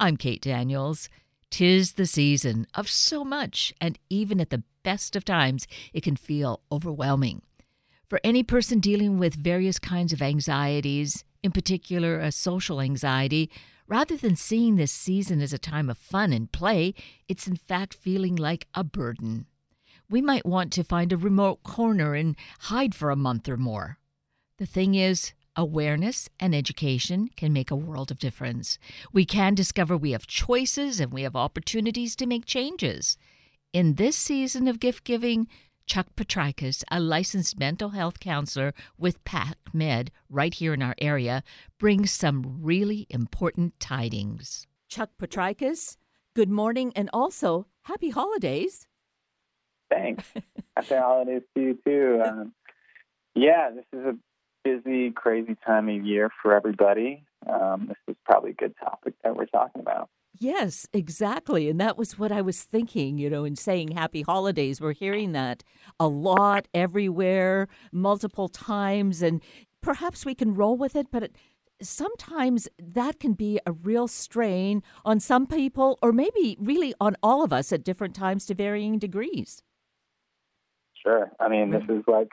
I'm Kate Daniels. Tis the season of so much, and even at the best of times, it can feel overwhelming. For any person dealing with various kinds of anxieties, in particular a social anxiety, rather than seeing this season as a time of fun and play, it's in fact feeling like a burden. We might want to find a remote corner and hide for a month or more. The thing is, awareness and education can make a world of difference. We can discover we have choices and we have opportunities to make changes. In this season of gift giving, Chuck Potrykus, a licensed mental health counselor with PACMed right here in our area, brings some really important tidings. Chuck Potrykus, good morning and also happy holidays. Thanks. happy holidays to you too. Um, yeah, this is a busy, crazy time of year for everybody. Um, this is probably a good topic that we're talking about. Yes, exactly. And that was what I was thinking, you know, in saying happy holidays. We're hearing that a lot everywhere, multiple times, and perhaps we can roll with it, but it, sometimes that can be a real strain on some people, or maybe really on all of us at different times to varying degrees. Sure. I mean, this is like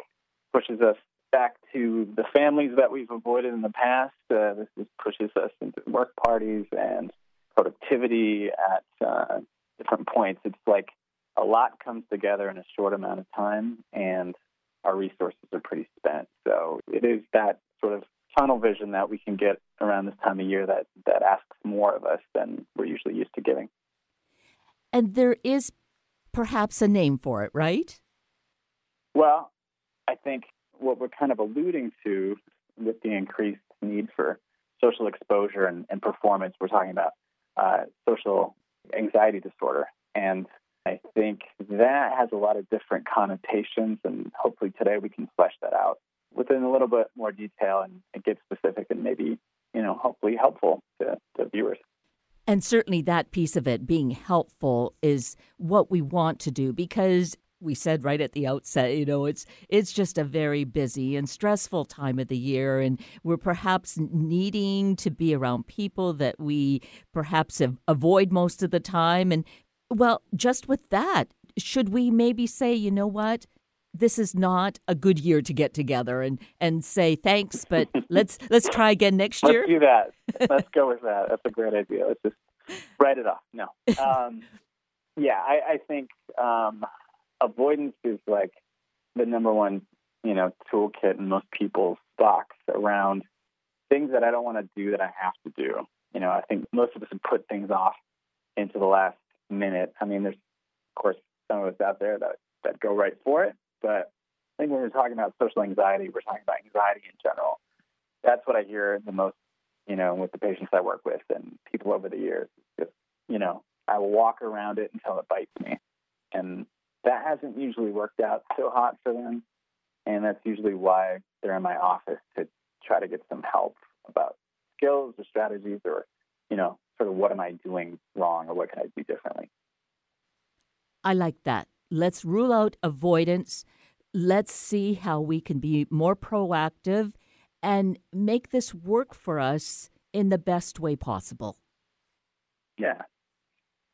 pushes us back to the families that we've avoided in the past. Uh, this pushes us into work parties and productivity at uh, different points. It's like a lot comes together in a short amount of time, and our resources are pretty spent. So it is that sort of tunnel vision that we can get around this time of year that that asks more of us than we're usually used to giving. And there is perhaps a name for it, right? Well, I think what we're kind of alluding to with the increased need for social exposure and, and performance, we're talking about uh, social anxiety disorder. And I think that has a lot of different connotations, and hopefully today we can flesh that out within a little bit more detail and, and get specific and maybe, you know, hopefully helpful to, to viewers. And certainly that piece of it being helpful is what we want to do because we said right at the outset, you know, it's it's just a very busy and stressful time of the year, and we're perhaps needing to be around people that we perhaps avoid most of the time. And well, just with that, should we maybe say, you know what? This is not a good year to get together and, and say thanks, but let's let's try again next year. Let's do that. Let's go with that. That's a great idea. Let's just write it off. No. Um, yeah, I, I think um, avoidance is like the number one, you know, toolkit in most people's box around things that I don't want to do that I have to do. You know, I think most of us have put things off into the last minute. I mean, there's of course some of us out there that that go right for it, but I think when we're talking about social anxiety, we're talking about anxiety in general. That's what I hear the most, you know, with the patients I work with and people over the years. Just, you know, I walk around it until it bites me. And that hasn't usually worked out so hot for them. And that's usually why they're in my office to try to get some help about skills or strategies or, you know, sort of what am I doing wrong or what can I do differently. I like that. Let's rule out avoidance. Let's see how we can be more proactive and make this work for us in the best way possible. Yeah.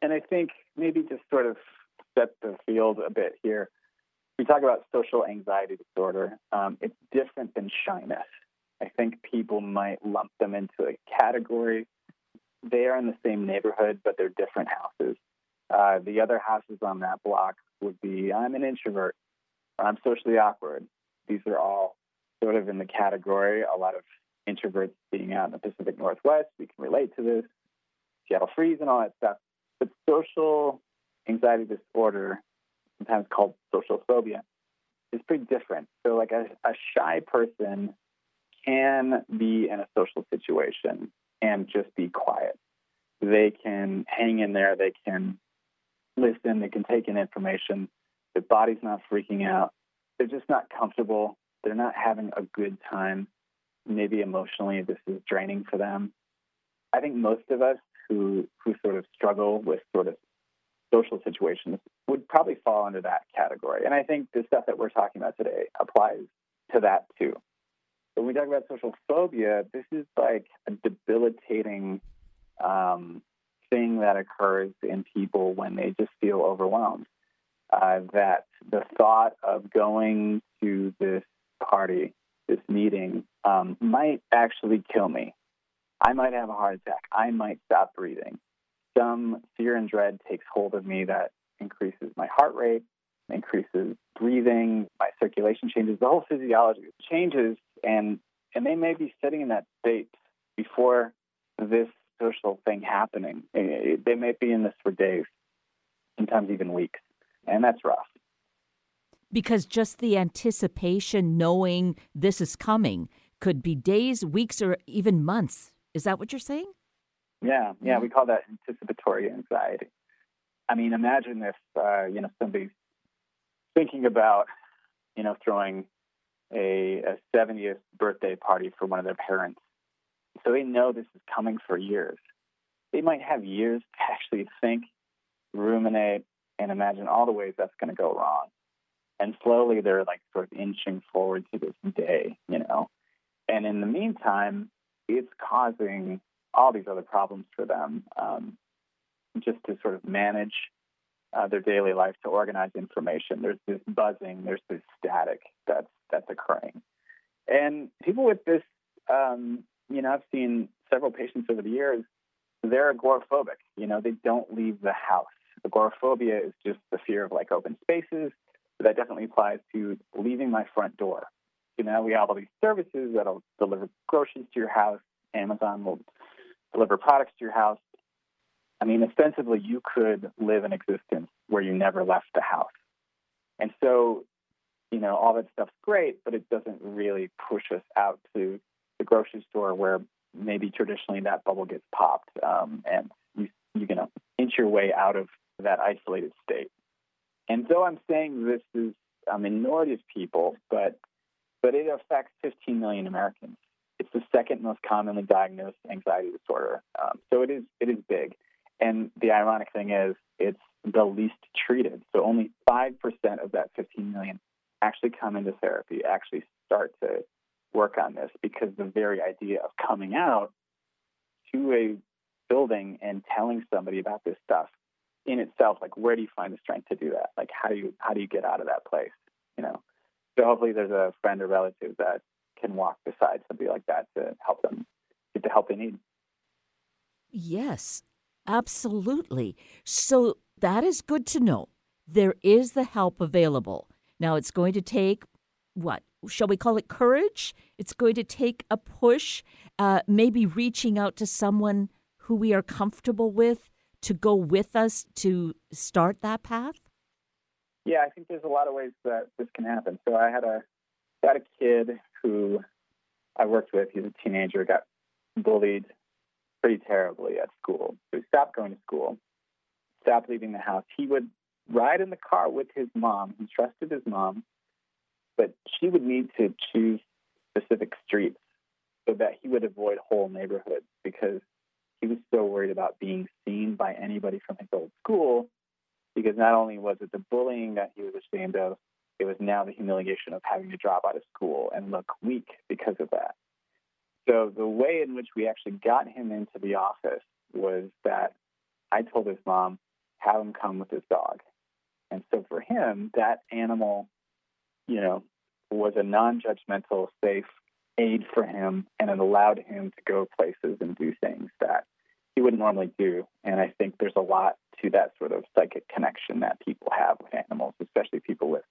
And I think maybe just sort of set the field a bit here. We talk about social anxiety disorder. Um, it's different than shyness. I think people might lump them into a category. They are in the same neighborhood, but they're different houses. Uh, the other houses on that block would be I'm an introvert, I'm socially awkward. These are all sort of in the category. A lot of introverts being out in the Pacific Northwest, we can relate to this. Seattle freeze and all that stuff. But social anxiety disorder, sometimes called social phobia, is pretty different. So, like a, a shy person can be in a social situation and just be quiet. They can hang in there, they can listen, they can take in information. Their body's not freaking out. They're just not comfortable. They're not having a good time. Maybe emotionally, this is draining for them. I think most of us who who sort of struggle with sort of social situations would probably fall under that category. And I think the stuff that we're talking about today applies to that too. When we talk about social phobia, this is like a debilitating um, thing that occurs in people when they just feel overwhelmed. Uh, that the thought of going to this party, this meeting, um, might actually kill me. I might have a heart attack. I might stop breathing. Some fear and dread takes hold of me that increases my heart rate, increases breathing, my circulation changes, the whole physiology changes, and and they may be sitting in that state before this social thing happening. They may be in this for days, sometimes even weeks, and that's rough. Because just the anticipation, knowing this is coming, could be days, weeks, or even months. Is that what you're saying? Yeah, yeah, we call that anticipatory anxiety. I mean, imagine if uh, you know somebody's thinking about you know throwing a, a 70th birthday party for one of their parents, so they know this is coming for years. They might have years to actually think, ruminate, and imagine all the ways that's going to go wrong. And slowly they're like sort of inching forward to this day, you know. And in the meantime, it's causing all these other problems for them um, just to sort of manage uh, their daily life, to organize information. There's this buzzing, there's this static that's that's occurring, and people with this, um, you know, I've seen several patients over the years. They're agoraphobic. You know, they don't leave the house. Agoraphobia is just the fear of like open spaces. But that definitely applies to leaving my front door. You know, we have all these services that'll deliver groceries to your house. Amazon will deliver products to your house. I mean, ostensibly, you could live an existence where you never left the house. And so, you know, all that stuff's great, but it doesn't really push us out to the grocery store where maybe traditionally that bubble gets popped um, and you, you know, inch your way out of that isolated state. And so I'm saying this is a minority of people, but but it affects 15 million Americans. It's the second most commonly diagnosed anxiety disorder. Um, so it is it is big. And the ironic thing is, it's the least treated. So only five percent of that 15 million actually come into therapy, actually start to work on this, because the very idea of coming out to a building and telling somebody about this stuff in itself, like where do you find the strength to do that? Like how do you how do you get out of that place? You know. So hopefully there's a friend or relative that can walk beside somebody like that to help them get the help they need. Yes, absolutely. So that is good to know. There is the help available. Now it's going to take what? Shall we call it courage? It's going to take a push, uh, maybe reaching out to someone who we are comfortable with to go with us to start that path? Yeah, I think there's a lot of ways that this can happen. So I had a had a kid who I worked with. He's a teenager, got bullied pretty terribly at school. So he stopped going to school, stopped leaving the house. He would ride in the car with his mom. He trusted his mom, but she would need to choose specific streets so that he would avoid whole neighborhoods because he was so worried about being seen by anybody from his old school because not only was it the bullying that he was ashamed of, it was now the humiliation of having to drop out of school and look weak because of that. So the way in which we actually got him into the office was that I told his mom, have him come with his dog. And so for him, that animal, you know, was a non judgmental, safe aid for him and it allowed him to go places and do things that he wouldn't normally do. And I think there's a lot to that sort of psychic connection that people have with animals, especially people with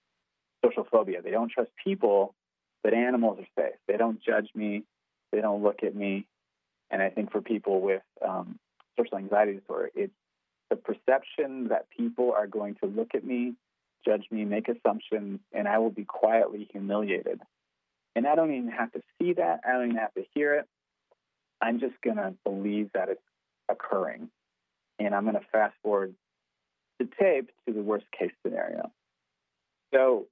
social phobia. They don't trust people, but animals are safe. They don't judge me. They don't look at me. And I think for people with um, social anxiety disorder, it's the perception that people are going to look at me, judge me, make assumptions, and I will be quietly humiliated. And I don't even have to see that. I don't even have to hear it. I'm just going to believe that it's occurring. And I'm going to fast forward the tape to the worst case scenario. So,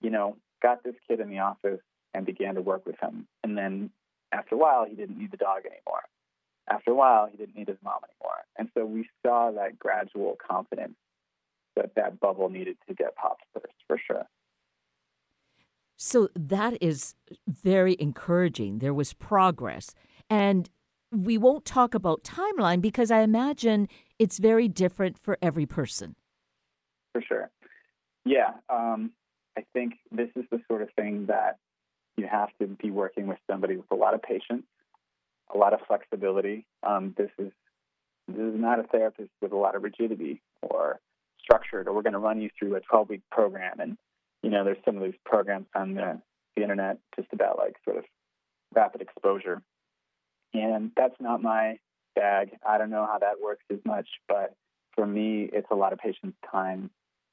you know, got this kid in the office and began to work with him. And then after a while, he didn't need the dog anymore. After a while, he didn't need his mom anymore. And so we saw that gradual confidence that that bubble needed to get popped first, for sure. So that is very encouraging. There was progress. And we won't talk about timeline because I imagine it's very different for every person. For sure. Yeah. Um, I think this is the sort of thing that you have to be working with somebody with a lot of patience, a lot of flexibility. Um, this is this is not a therapist with a lot of rigidity or structured, or we're going to run you through a 12 week program. And you know, there's some of these programs on the, the internet just about like sort of rapid exposure and that's not my bag. I don't know how that works as much, but for me, it's a lot of patience, time,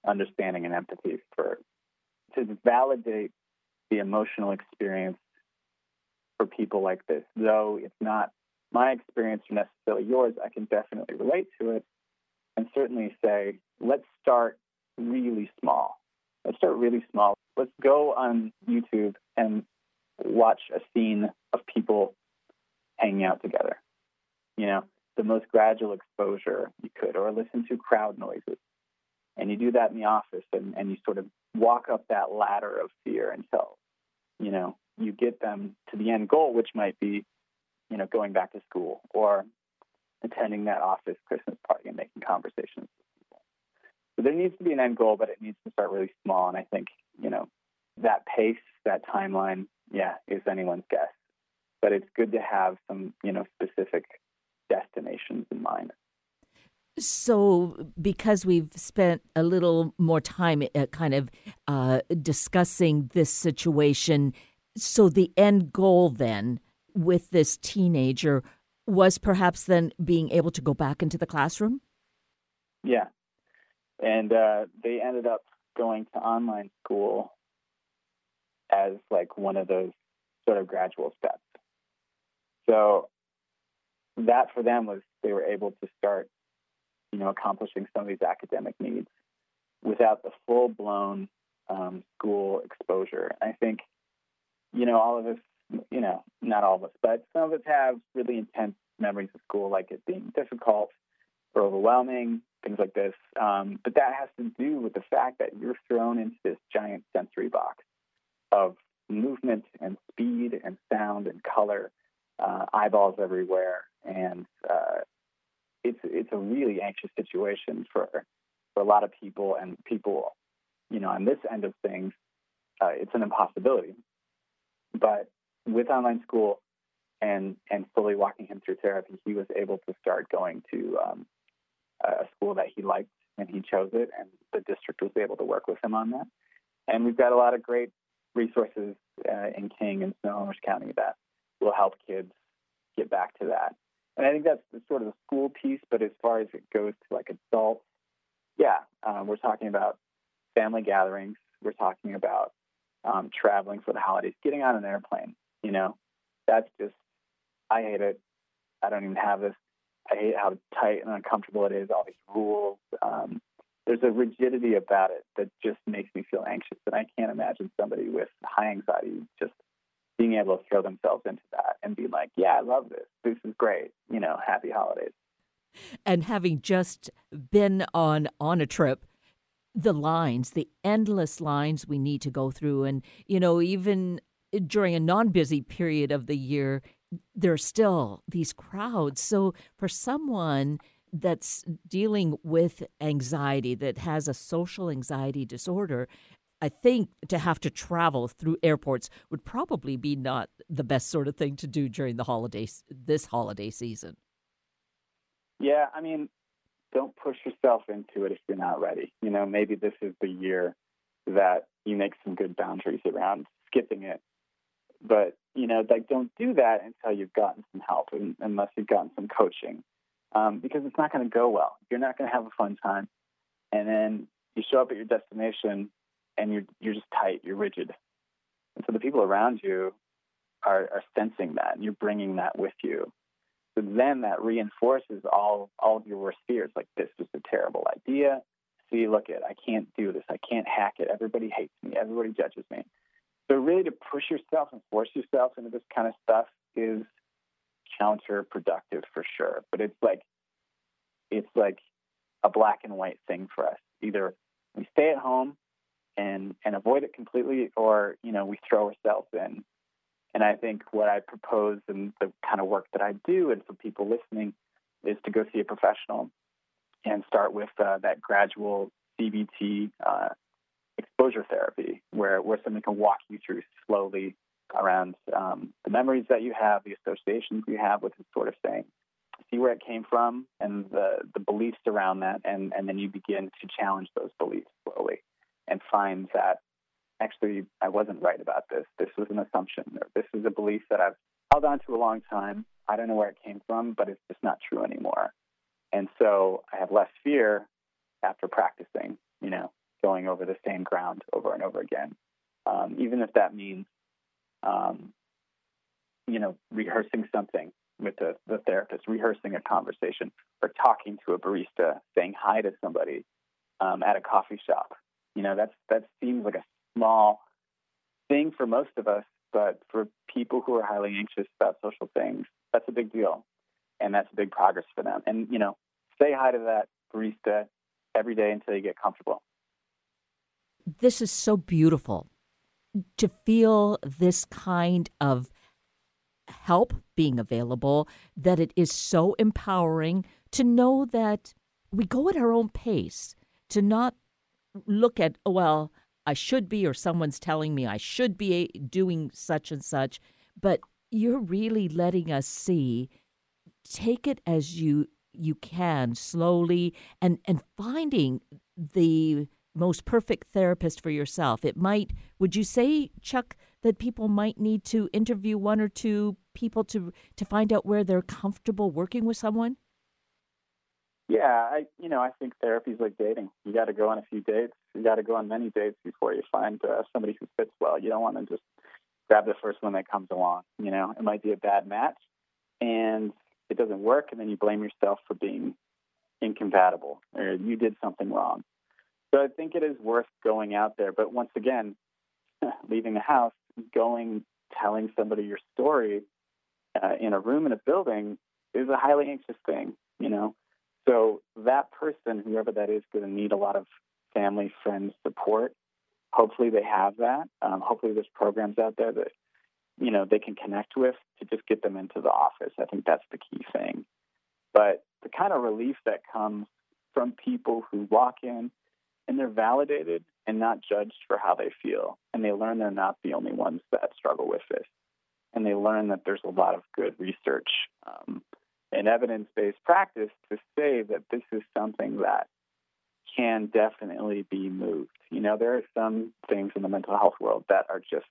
understanding, and empathy for to validate the emotional experience for people like this. Though it's not my experience or necessarily yours, I can definitely relate to it and certainly say, let's start really small. Let's start really small. Let's go on YouTube and watch a scene of people hanging out together. You know, the most gradual exposure you could, or listen to crowd noises. And you do that in the office and, and you sort of walk up that ladder of fear until, you know, you get them to the end goal, which might be, you know, going back to school or attending that office Christmas party and making conversations with people. So there needs to be an end goal, but it needs to start really small. And I think, you know, that pace, that timeline, yeah, is anyone's guess but it's good to have some, you know, specific destinations in mind. So, because we've spent a little more time uh, kind of uh, discussing this situation, so the end goal then with this teenager was perhaps then being able to go back into the classroom? Yeah. And uh, they ended up going to online school as like one of those sort of gradual steps. So that for them was they were able to start, you know, accomplishing some of these academic needs without the full blown um, school exposure. I think, you know, all of us, you know, not all of us, but some of us have really intense memories of school, like it being difficult or overwhelming, things like this. Um, but that has to do with the fact that you're thrown into this giant sensory box of movement and speed and sound and color uh, eyeballs everywhere, and uh, it's it's a really anxious situation for for a lot of people, and people, you know, on this end of things, uh, it's an impossibility. But with online school and and fully walking him through therapy, he was able to start going to um, a school that he liked, and he chose it, and the district was able to work with him on that. And we've got a lot of great resources uh, in King and Snohomish County that will help kids get back to that. And I think that's the, sort of the school piece. But as far as it goes to like adults, yeah, um, we're talking about family gatherings. We're talking about um, traveling for the holidays, getting on an airplane. You know, that's just I hate it. I don't even have this. I hate how tight and uncomfortable it is. All these rules. Um, there's a rigidity about it that just makes me feel anxious, and I can't imagine somebody with high anxiety just being able to throw themselves into that and be like, yeah, I love this. This is great. You know, happy holidays. And having just been on on a trip, the lines, the endless lines we need to go through and you know, even during a non-busy period of the year, there's still these crowds. So for someone that's dealing with anxiety that has a social anxiety disorder I think to have to travel through airports would probably be not the best sort of thing to do during the holidays this holiday season. Yeah, I mean, don't push yourself into it if you're not ready. You know, maybe this is the year that you make some good boundaries around skipping it. But, you know, like don't do that until you've gotten some help and, unless you've gotten some coaching. Um, because it's not going to go well. You're not going to have a fun time. And then you show up at your destination and you're you're just tight, you're rigid, and so the people around you are, are sensing that, and you're bringing that with you. So then that reinforces all all of your worst fears, like this was a terrible idea. See, look at I can't do this, I can't hack it. Everybody hates me, everybody judges me. So really, to push yourself and force yourself into this kind of stuff is counterproductive for sure. But it's like it's like a black and white thing for us. Either we stay at home and and avoid it completely, or you know we throw ourselves in. And I think what I propose and the kind of work that I do, and for people listening, is to go see a professional and start with uh, that gradual CBT uh, exposure therapy, where, where someone can walk you through slowly around um, the memories that you have, the associations you have with this sort of thing, see where it came from and the, the beliefs around that, and, and then you begin to challenge those beliefs slowly and find that actually I wasn't right about this. This was an assumption, or this is a belief that I've held on to a long time. I don't know where it came from, but it's just not true anymore. And so I have less fear after practicing, you know, going over the same ground over and over again. Um, even if that means, um, you know, rehearsing something with the, the therapist, rehearsing a conversation, or talking to a barista, saying hi to somebody um, at a coffee shop. You know, that's that seems like a small thing for most of us, but for people who are highly anxious about social things, that's a big deal, and that's a big progress for them. And you know, say hi to that barista every day until you get comfortable. This is so beautiful to feel this kind of help being available, that it is so empowering to know that we go at our own pace, to not look at, oh, well, I should be, or someone's telling me I should be doing such and such, but you're really letting us see, take it as you you can slowly and and finding the most perfect therapist for yourself. It might, would you say, Chuck, that people might need to interview one or two people to to find out where they're comfortable working with someone? Yeah, I you know I think therapy is like dating. You got to go on a few dates. You got to go on many dates before you find uh, somebody who fits well. You don't want to just grab the first one that comes along. You know, it might be a bad match, and it doesn't work, and then you blame yourself for being incompatible or you did something wrong. So I think it is worth going out there. But once again, leaving the house, going, telling somebody your story uh, in a room in a building is a highly anxious thing, you know. So that person, whoever that is, going to need a lot of family, friends support. Hopefully, they have that. Um, hopefully, there's programs out there that you know they can connect with to just get them into the office. I think that's the key thing. But the kind of relief that comes from people who walk in and they're validated and not judged for how they feel. And they learn they're not the only ones that struggle with this. And they learn that there's a lot of good research um, and evidence based practice to say that this is something that can definitely be moved. You know, there are some things in the mental health world that are just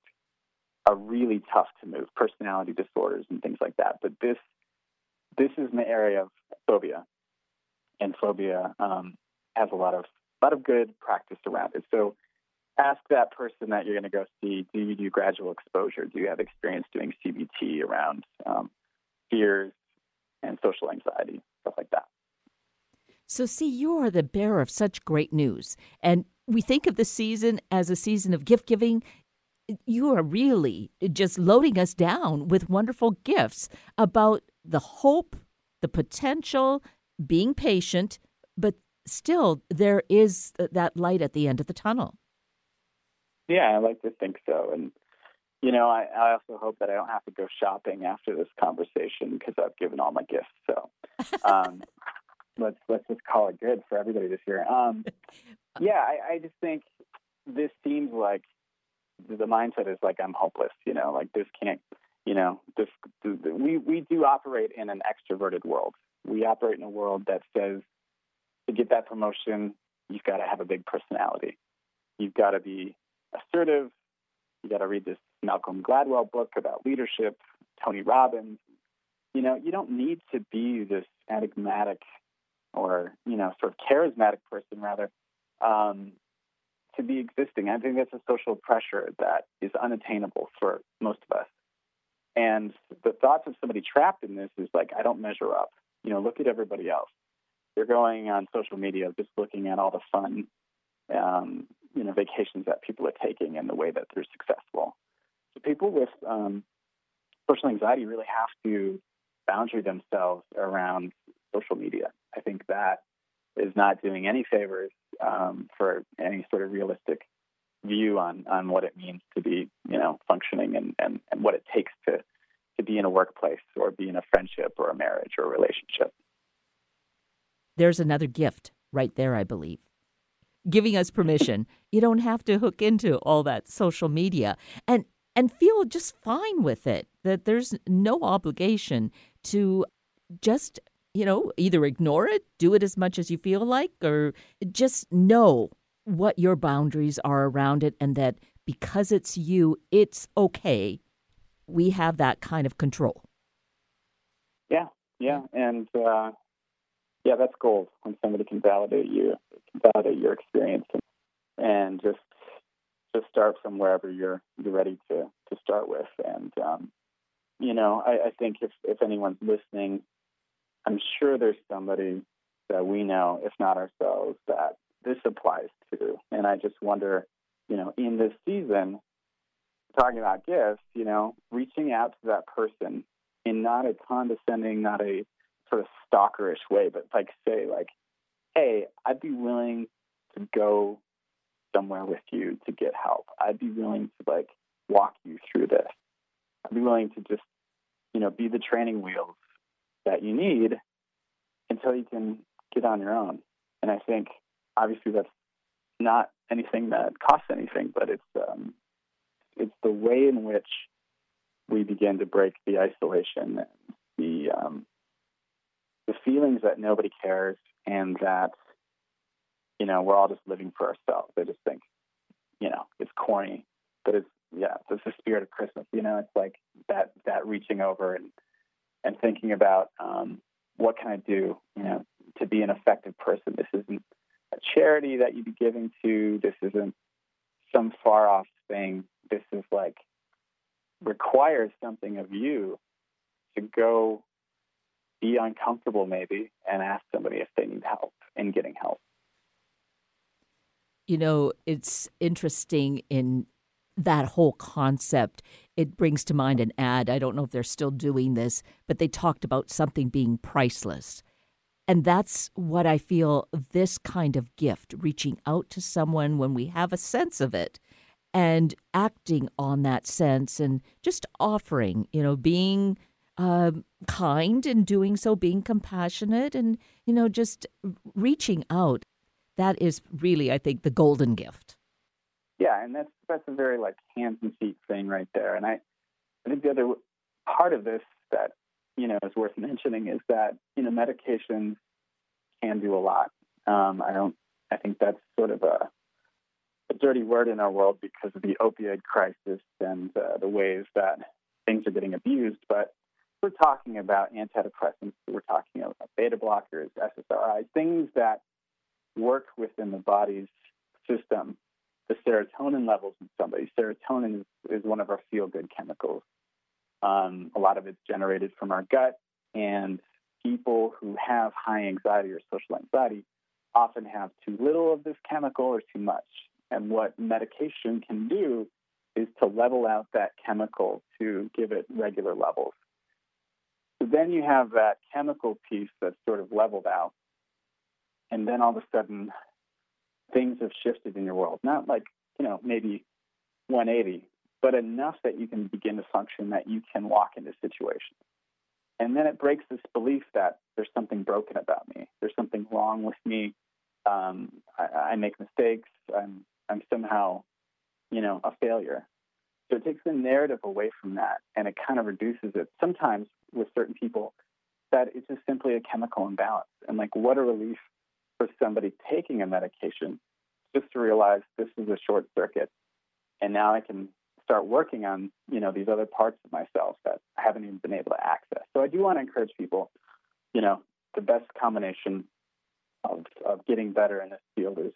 are really tough to move, personality disorders and things like that. But this this is an area of phobia, and phobia um, has a lot of a lot of good practice around it. So ask that person that you're going to go see, do you do gradual exposure? Do you have experience doing CBT around um, fears and social anxiety, stuff like that? So, see, you are the bearer of such great news. And we think of the season as a season of gift giving. You are really just loading us down with wonderful gifts about the hope, the potential, being patient, but still there is that light at the end of the tunnel. Yeah, I like to think so. And, you know, I, I also hope that I don't have to go shopping after this conversation because I've given all my gifts. So um, let's let's just call it good for everybody this year. Um, yeah, I, I just think this seems like the mindset is like I'm hopeless. You know, like this can't. You know, this we we do operate in an extroverted world. We operate in a world that says to get that promotion, you've got to have a big personality. You've got to be assertive. You got to read this Malcolm Gladwell book about leadership, Tony Robbins. You know, you don't need to be this enigmatic or, you know, sort of charismatic person, rather, um, to be existing. I think that's a social pressure that is unattainable for most of us. And the thoughts of somebody trapped in this is like, I don't measure up. You know, look at everybody else you're going on social media just looking at all the fun, um, you know, vacations that people are taking and the way that they're successful. So people with um, social anxiety really have to boundary themselves around social media. I think that is not doing any favors um, for any sort of realistic view on on what it means to be you know functioning and and, and what it takes to to be in a workplace or be in a friendship or a marriage or a relationship. There's another gift right there i believe. Giving us permission. You don't have to hook into all that social media. And and feel just fine with it that there's no obligation to just you know either ignore it do it as much as you feel like or just know what your boundaries are around it and that because it's you, it's okay. We have that kind of control. Yeah, yeah. And uh, yeah, that's gold when somebody can validate you, validate your experience and, and just just start from wherever you're you're ready to to start with. And um, you know, I, I think if if anyone's listening, I'm sure there's somebody that we know, if not ourselves, that this applies to. And I just wonder, you know, in this season, talking about gifts, you know, reaching out to that person in not a condescending, not a sort of stalkerish way, but like say, like, hey, I'd be willing to go somewhere with you to get help. I'd be willing to like walk you through this. I'd be willing to just, you know, be the training wheels that you need until you can get on your own. And I think obviously that's not anything that costs anything, but it's um, it's the way in which we begin to break the isolation and the um, the feelings that nobody cares and that you know we're all just living for ourselves. I just think you know it's corny, but it's yeah, it's the spirit of Christmas. You know, it's like that that reaching over and and thinking about um, what can I do, you know, to be an effective person. This isn't a charity that you'd be giving to. This isn't some far off thing. This is like requires something of you to go be uncomfortable maybe and ask somebody if they need help in getting help. You know, it's interesting in that whole concept. It brings to mind an ad. I don't know if they're still doing this, but they talked about something being priceless. And that's what I feel this kind of gift, reaching out to someone when we have a sense of it and acting on that sense and just offering, you know, being uh, kind and doing so, being compassionate and, you know, just reaching out. That is really, I think, the golden gift. Yeah, and that's that's a very like hands and feet thing right there. And I, I think the other part of this that you know, is worth mentioning is that you know medications can do a lot. Um, I don't. I think that's sort of a, a dirty word in our world because of the opioid crisis and uh, the ways that things are getting abused. But we're talking about antidepressants. We're talking about beta blockers, SSRIs, things that work within the body's system. The serotonin levels in somebody. Serotonin is, is one of our feel-good chemicals. Um, a lot of it's generated from our gut, and people who have high anxiety or social anxiety often have too little of this chemical or too much. And what medication can do is to level out that chemical to give it regular levels. So then you have that chemical piece that's sort of leveled out. And then all of a sudden, things have shifted in your world. Not like, you know, maybe 180, but enough that you can begin to function that you can walk into situations. And then it breaks this belief that there's something broken about me. There's something wrong with me. Um, I, I make mistakes. I'm I'm somehow, you know, a failure. So it takes the narrative away from that, and it kind of reduces it. Sometimes with certain people, that it's just simply a chemical imbalance. And like, what a relief for somebody taking a medication just to realize this is a short circuit, and now I can start working on you know these other parts of myself that I haven't even been able to access. So I do want to encourage people, you know, the best combination of of getting better in this field is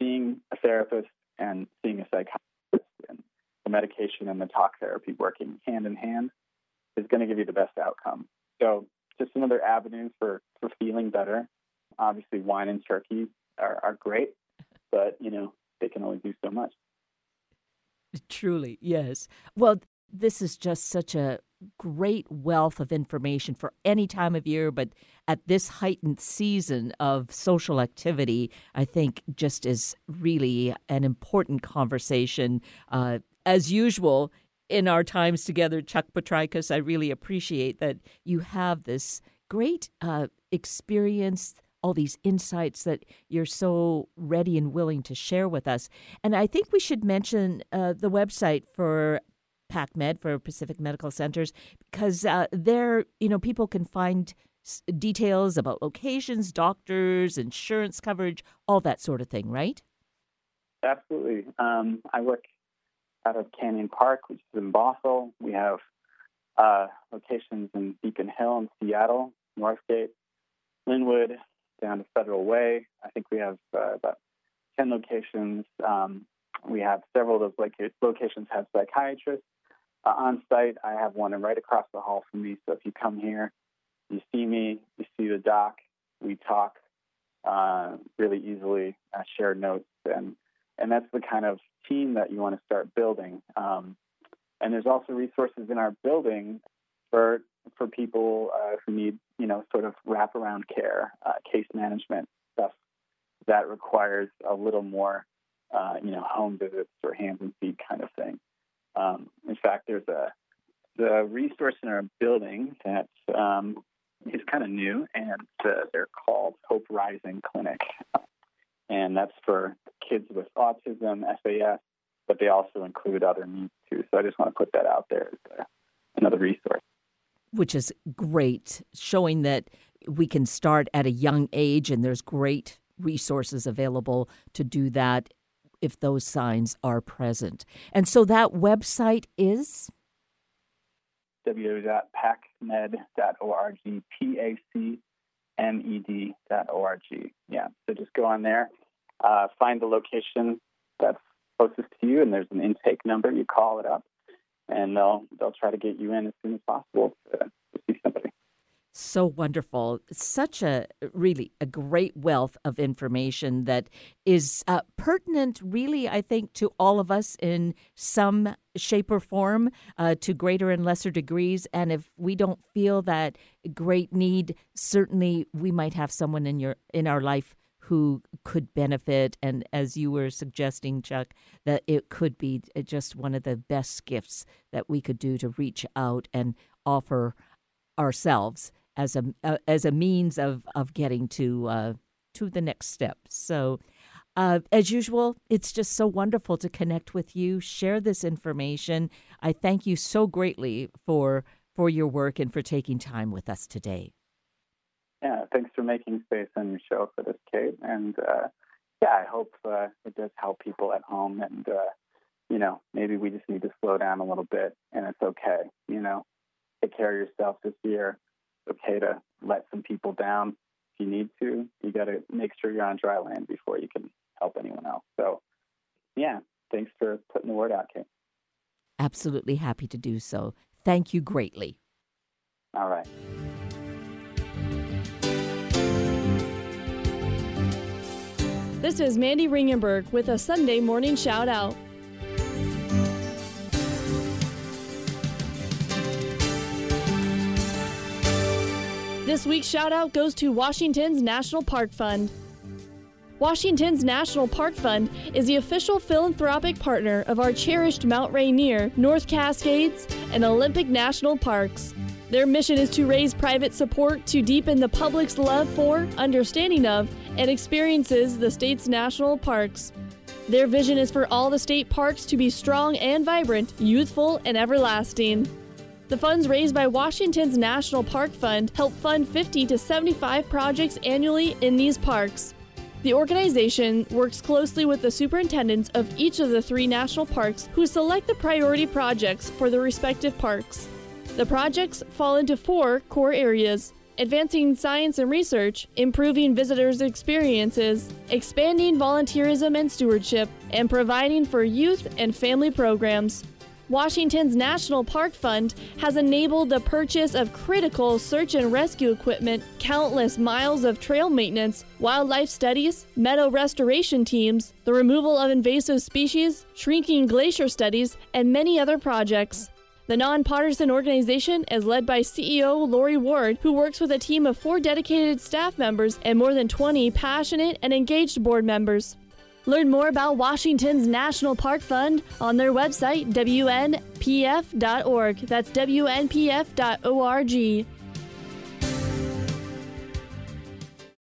seeing a therapist and seeing a psychiatrist and the medication and the talk therapy working hand in hand is going to give you the best outcome. So just another avenue for for feeling better. Obviously, wine and turkey are, are great, but you know they can only do so much. Truly, yes. Well, this is just such a great wealth of information for any time of year, but at this heightened season of social activity, I think just is really an important conversation. Uh, as usual, in our times together, Chuck Potrykus, I really appreciate that you have this great uh, experience, all these insights that you're so ready and willing to share with us. And I think we should mention uh, the website for PacMed for Pacific Medical Centers because uh, there, you know, people can find s- details about locations, doctors, insurance coverage, all that sort of thing, right? Absolutely. Um, I work out of Canyon Park, which is in Bothell. We have uh, locations in Beacon Hill in Seattle, Northgate, Lynnwood, down to Federal Way. I think we have uh, about 10 locations. Um, we have several of those loca- locations have psychiatrists uh, on site. I have one right across the hall from me. So if you come here, you see me, you see the doc, we talk uh, really easily, uh, share notes, and and that's the kind of team that you want to start building. Um, and there's also resources in our building for for people uh, who need you know sort of wraparound care, uh, case management stuff that requires a little more uh, you know home visits or hands and feet kind of thing. Um, in fact, there's a the resource in our building that um, is kind of new, and uh, they're called Hope Rising Clinic, and that's for kids with autism, FAS, but they also include other needs too. So I just want to put that out there as another resource. Which is great, showing that we can start at a young age, and there's great resources available to do that if those signs are present. And so that website is www.pacmed.org, P A C M E D.org. Yeah, so just go on there, uh, find the location that's closest to you, and there's an intake number. You call it up, and they'll they'll try to get you in as soon as possible to, to see somebody. So wonderful. Such a really a great wealth of information that is uh, pertinent, really, I think, to all of us in some shape or form, uh, to greater and lesser degrees. And if we don't feel that great need, certainly we might have someone in your in our life who could benefit. And as you were suggesting, Chuck, that it could be just one of the best gifts that we could do to reach out and offer ourselves as a uh, as a means of of getting to uh, to the next step. So. Uh, as usual, it's just so wonderful to connect with you, share this information. I thank you so greatly for for your work and for taking time with us today. Thanks for making space on your show for this, Kate. And uh, yeah, I hope uh, it does help people at home. And uh, you know, maybe we just need to slow down a little bit, and it's okay. You know, take care of yourself this year It's okay to let some people down if you need to. You got to make sure you're on dry land before you can help anyone else. So, yeah, thanks for putting the word out, Kate. Absolutely happy to do so. Thank you greatly. All right. This is Mandy Ringenberg with a Sunday morning shout out. This week's shout out goes to Washington's National Park Fund. Washington's National Park Fund is the official philanthropic partner of our cherished Mount Rainier, North Cascades, and Olympic National Parks. Their mission is to raise private support to deepen the public's love for, understanding of, and experiences the state's national parks. Their vision is for all the state parks to be strong and vibrant, youthful, and everlasting. The funds raised by Washington's National Park Fund help fund 50 to 75 projects annually in these parks. The organization works closely with the superintendents of each of the three national parks who select the priority projects for the respective parks. The projects fall into four core areas advancing science and research, improving visitors' experiences, expanding volunteerism and stewardship, and providing for youth and family programs. Washington's National Park Fund has enabled the purchase of critical search and rescue equipment, countless miles of trail maintenance, wildlife studies, meadow restoration teams, the removal of invasive species, shrinking glacier studies, and many other projects. The nonpartisan organization is led by CEO Lori Ward, who works with a team of four dedicated staff members and more than 20 passionate and engaged board members. Learn more about Washington's National Park Fund on their website, WNPF.org. That's WNPF.org.